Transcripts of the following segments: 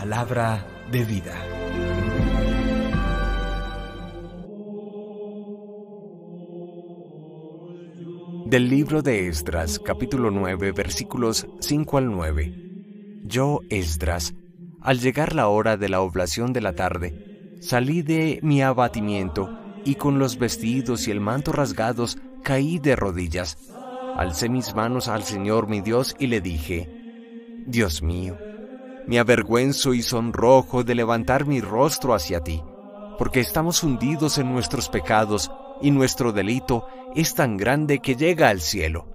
palabra de vida. Del libro de Esdras, capítulo 9, versículos 5 al 9. Yo, Esdras, al llegar la hora de la oblación de la tarde, salí de mi abatimiento y con los vestidos y el manto rasgados caí de rodillas. Alcé mis manos al Señor mi Dios y le dije, Dios mío, me avergüenzo y sonrojo de levantar mi rostro hacia ti, porque estamos hundidos en nuestros pecados y nuestro delito es tan grande que llega al cielo.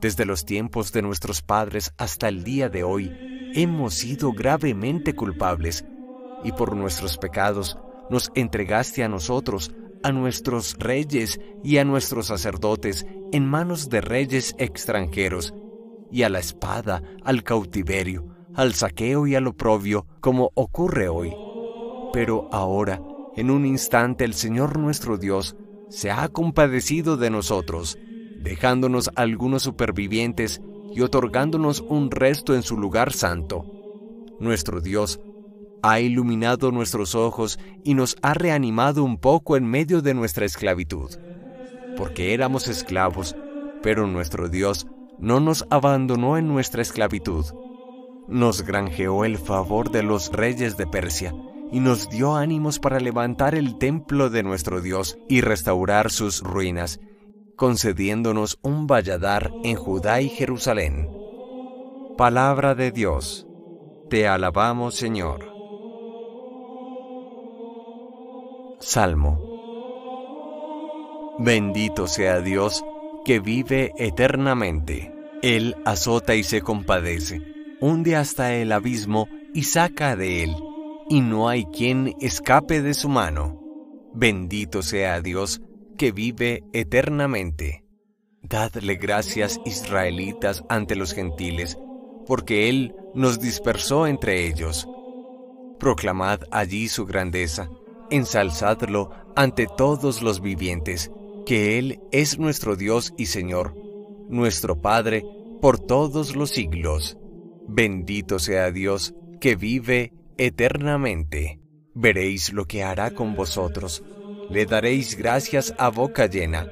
Desde los tiempos de nuestros padres hasta el día de hoy, hemos sido gravemente culpables, y por nuestros pecados nos entregaste a nosotros, a nuestros reyes y a nuestros sacerdotes en manos de reyes extranjeros, y a la espada, al cautiverio, al saqueo y al oprobio, como ocurre hoy. Pero ahora, en un instante, el Señor nuestro Dios se ha compadecido de nosotros, dejándonos algunos supervivientes y otorgándonos un resto en su lugar santo. Nuestro Dios ha iluminado nuestros ojos y nos ha reanimado un poco en medio de nuestra esclavitud. Porque éramos esclavos, pero nuestro Dios no nos abandonó en nuestra esclavitud. Nos granjeó el favor de los reyes de Persia y nos dio ánimos para levantar el templo de nuestro Dios y restaurar sus ruinas, concediéndonos un valladar en Judá y Jerusalén. Palabra de Dios. Te alabamos, Señor. Salmo. Bendito sea Dios que vive eternamente. Él azota y se compadece, hunde hasta el abismo y saca de él, y no hay quien escape de su mano. Bendito sea Dios que vive eternamente. Dadle gracias israelitas ante los gentiles, porque Él nos dispersó entre ellos. Proclamad allí su grandeza ensalzadlo ante todos los vivientes, que Él es nuestro Dios y Señor, nuestro Padre, por todos los siglos. Bendito sea Dios, que vive eternamente. Veréis lo que hará con vosotros. Le daréis gracias a boca llena.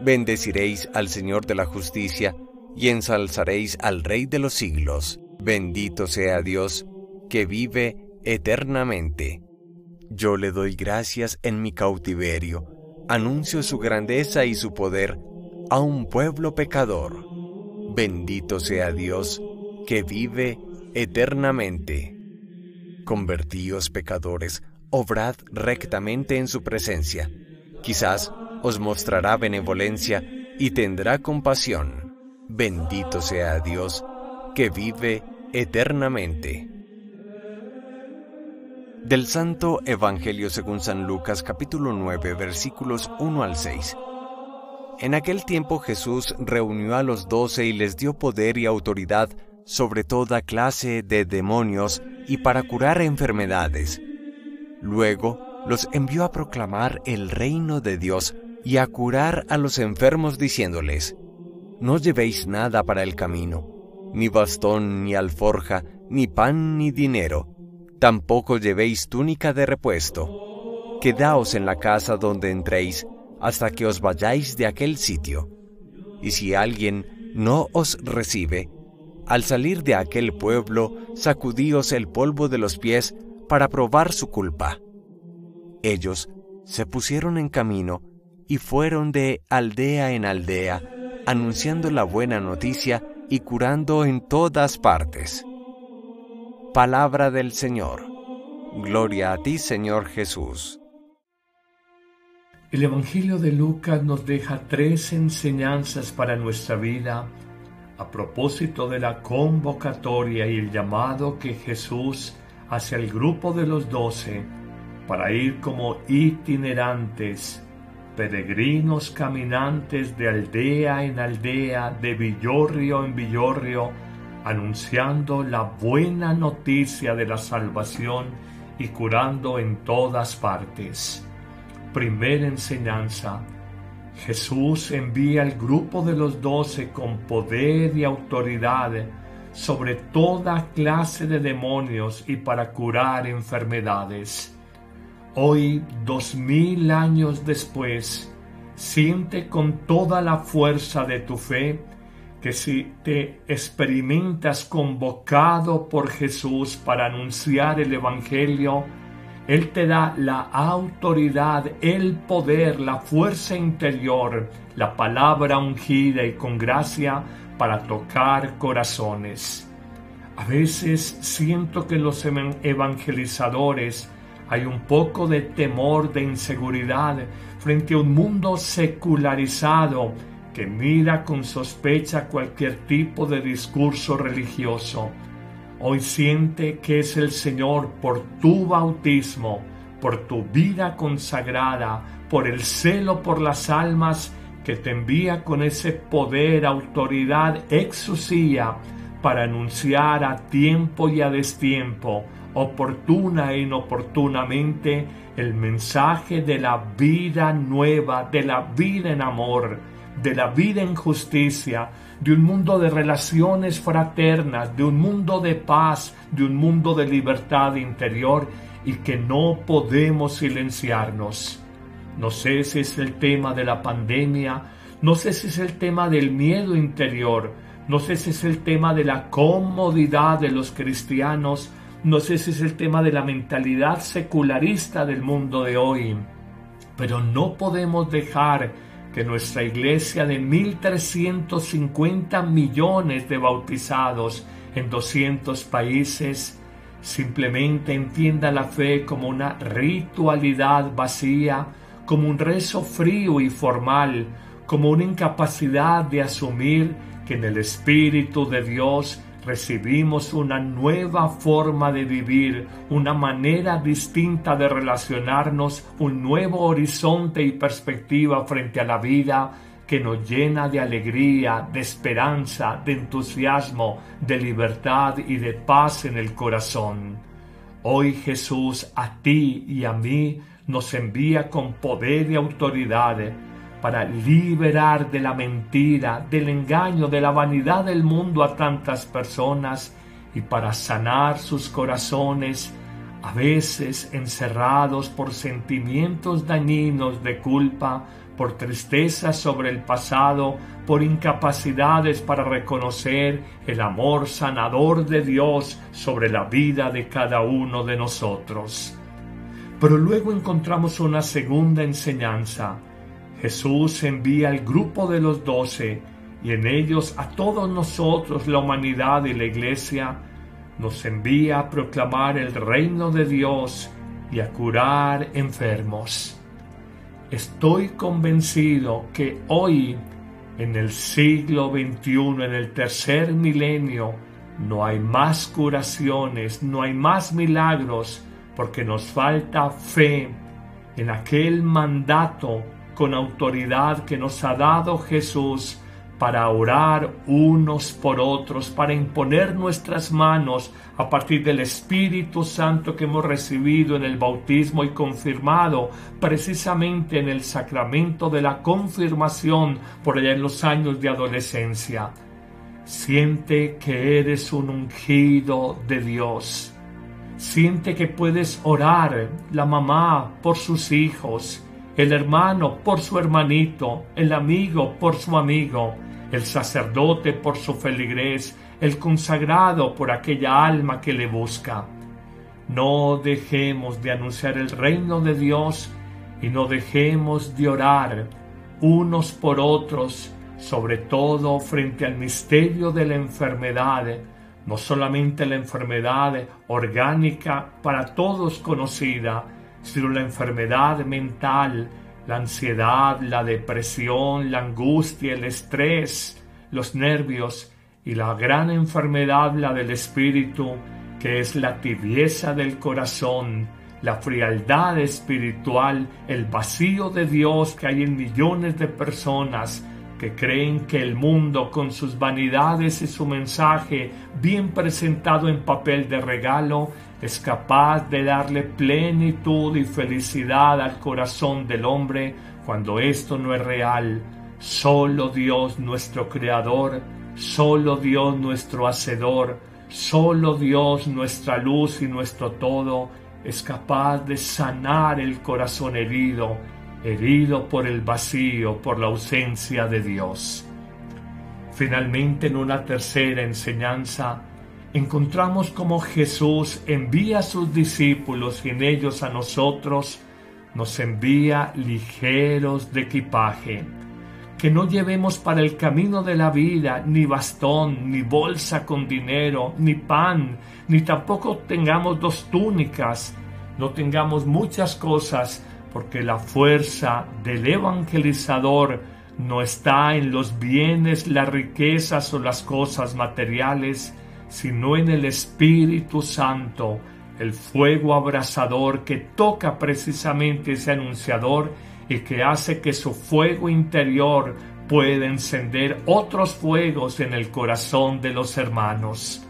Bendeciréis al Señor de la justicia y ensalzaréis al Rey de los siglos. Bendito sea Dios, que vive eternamente. Yo le doy gracias en mi cautiverio, anuncio su grandeza y su poder a un pueblo pecador. Bendito sea Dios, que vive eternamente. Convertíos pecadores, obrad rectamente en su presencia. Quizás os mostrará benevolencia y tendrá compasión. Bendito sea Dios, que vive eternamente. Del Santo Evangelio según San Lucas capítulo 9 versículos 1 al 6. En aquel tiempo Jesús reunió a los doce y les dio poder y autoridad sobre toda clase de demonios y para curar enfermedades. Luego los envió a proclamar el reino de Dios y a curar a los enfermos diciéndoles, No llevéis nada para el camino, ni bastón, ni alforja, ni pan, ni dinero Tampoco llevéis túnica de repuesto. Quedaos en la casa donde entréis hasta que os vayáis de aquel sitio. Y si alguien no os recibe, al salir de aquel pueblo, sacudíos el polvo de los pies para probar su culpa. Ellos se pusieron en camino y fueron de aldea en aldea, anunciando la buena noticia y curando en todas partes. Palabra del Señor. Gloria a ti, Señor Jesús. El Evangelio de Lucas nos deja tres enseñanzas para nuestra vida a propósito de la convocatoria y el llamado que Jesús hace al grupo de los doce para ir como itinerantes, peregrinos caminantes de aldea en aldea, de villorrio en villorrio, anunciando la buena noticia de la salvación y curando en todas partes. Primera enseñanza. Jesús envía al grupo de los doce con poder y autoridad sobre toda clase de demonios y para curar enfermedades. Hoy, dos mil años después, siente con toda la fuerza de tu fe que si te experimentas convocado por Jesús para anunciar el Evangelio, Él te da la autoridad, el poder, la fuerza interior, la palabra ungida y con gracia para tocar corazones. A veces siento que los evangelizadores hay un poco de temor, de inseguridad frente a un mundo secularizado que mira con sospecha cualquier tipo de discurso religioso. Hoy siente que es el Señor por tu bautismo, por tu vida consagrada, por el celo por las almas que te envía con ese poder, autoridad, exusía para anunciar a tiempo y a destiempo, oportuna e inoportunamente, el mensaje de la vida nueva, de la vida en amor, de la vida en justicia, de un mundo de relaciones fraternas, de un mundo de paz, de un mundo de libertad interior y que no podemos silenciarnos. No sé si es el tema de la pandemia, no sé si es el tema del miedo interior, no sé si es el tema de la comodidad de los cristianos, no sé si es el tema de la mentalidad secularista del mundo de hoy, pero no podemos dejar que nuestra iglesia de 1.350 millones de bautizados en 200 países simplemente entienda la fe como una ritualidad vacía, como un rezo frío y formal, como una incapacidad de asumir que en el Espíritu de Dios recibimos una nueva forma de vivir, una manera distinta de relacionarnos, un nuevo horizonte y perspectiva frente a la vida que nos llena de alegría, de esperanza, de entusiasmo, de libertad y de paz en el corazón. Hoy Jesús a ti y a mí nos envía con poder y autoridad para liberar de la mentira, del engaño, de la vanidad del mundo a tantas personas y para sanar sus corazones, a veces encerrados por sentimientos dañinos de culpa, por tristeza sobre el pasado, por incapacidades para reconocer el amor sanador de Dios sobre la vida de cada uno de nosotros. Pero luego encontramos una segunda enseñanza. Jesús envía al grupo de los doce y en ellos a todos nosotros, la humanidad y la iglesia, nos envía a proclamar el reino de Dios y a curar enfermos. Estoy convencido que hoy, en el siglo XXI, en el tercer milenio, no hay más curaciones, no hay más milagros, porque nos falta fe en aquel mandato con autoridad que nos ha dado Jesús para orar unos por otros, para imponer nuestras manos a partir del Espíritu Santo que hemos recibido en el bautismo y confirmado precisamente en el sacramento de la confirmación por allá en los años de adolescencia. Siente que eres un ungido de Dios Siente que puedes orar, la mamá por sus hijos, el hermano por su hermanito, el amigo por su amigo, el sacerdote por su feligrés, el consagrado por aquella alma que le busca. No dejemos de anunciar el reino de Dios y no dejemos de orar unos por otros, sobre todo frente al misterio de la enfermedad, no solamente la enfermedad orgánica para todos conocida, sino la enfermedad mental, la ansiedad, la depresión, la angustia, el estrés, los nervios y la gran enfermedad, la del espíritu, que es la tibieza del corazón, la frialdad espiritual, el vacío de Dios que hay en millones de personas, que creen que el mundo con sus vanidades y su mensaje bien presentado en papel de regalo es capaz de darle plenitud y felicidad al corazón del hombre cuando esto no es real. Solo Dios nuestro Creador, Solo Dios nuestro Hacedor, solo Dios nuestra luz y nuestro todo es capaz de sanar el corazón herido, herido por el vacío, por la ausencia de Dios. Finalmente, en una tercera enseñanza, encontramos cómo Jesús envía a sus discípulos y en ellos a nosotros nos envía ligeros de equipaje, que no llevemos para el camino de la vida ni bastón, ni bolsa con dinero, ni pan, ni tampoco tengamos dos túnicas, no tengamos muchas cosas, porque la fuerza del evangelizador no está en los bienes, las riquezas o las cosas materiales, sino en el Espíritu Santo, el fuego abrasador que toca precisamente ese anunciador y que hace que su fuego interior pueda encender otros fuegos en el corazón de los hermanos.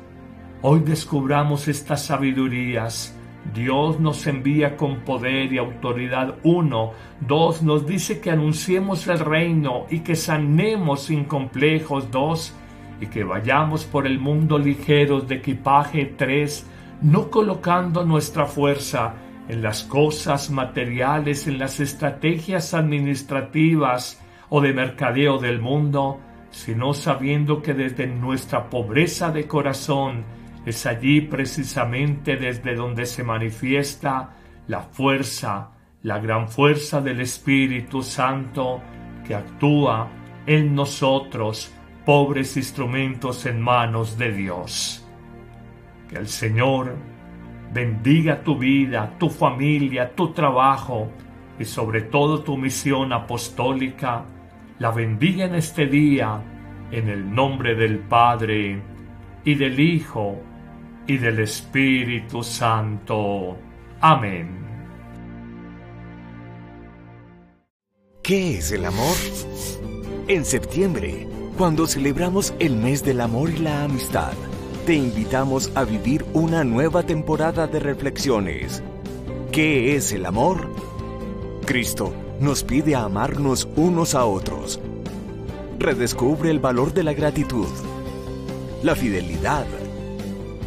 Hoy descubramos estas sabidurías. Dios nos envía con poder y autoridad. Uno. Dos. Nos dice que anunciemos el reino y que sanemos sin complejos. Dos. Y que vayamos por el mundo ligeros de equipaje. Tres. No colocando nuestra fuerza en las cosas materiales, en las estrategias administrativas o de mercadeo del mundo, sino sabiendo que desde nuestra pobreza de corazón es allí precisamente desde donde se manifiesta la fuerza, la gran fuerza del Espíritu Santo que actúa en nosotros, pobres instrumentos en manos de Dios. Que el Señor bendiga tu vida, tu familia, tu trabajo y sobre todo tu misión apostólica. La bendiga en este día en el nombre del Padre y del Hijo y del Espíritu Santo. Amén. ¿Qué es el amor? En septiembre, cuando celebramos el mes del amor y la amistad, te invitamos a vivir una nueva temporada de reflexiones. ¿Qué es el amor? Cristo nos pide amarnos unos a otros. Redescubre el valor de la gratitud, la fidelidad,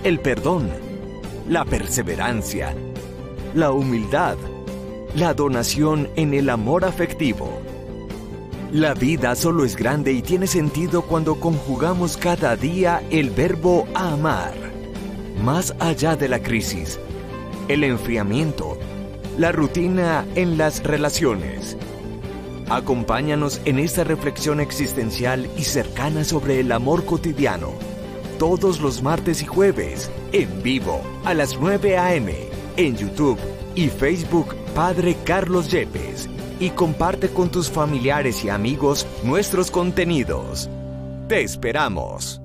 el perdón, la perseverancia, la humildad, la donación en el amor afectivo la vida solo es grande y tiene sentido cuando conjugamos cada día el verbo amar. Más allá de la crisis, el enfriamiento, la rutina en las relaciones. Acompáñanos en esta reflexión existencial y cercana sobre el amor cotidiano. Todos los martes y jueves, en vivo, a las 9 a.m., en YouTube y Facebook Padre Carlos Yepes y comparte con tus familiares y amigos nuestros contenidos. Te esperamos.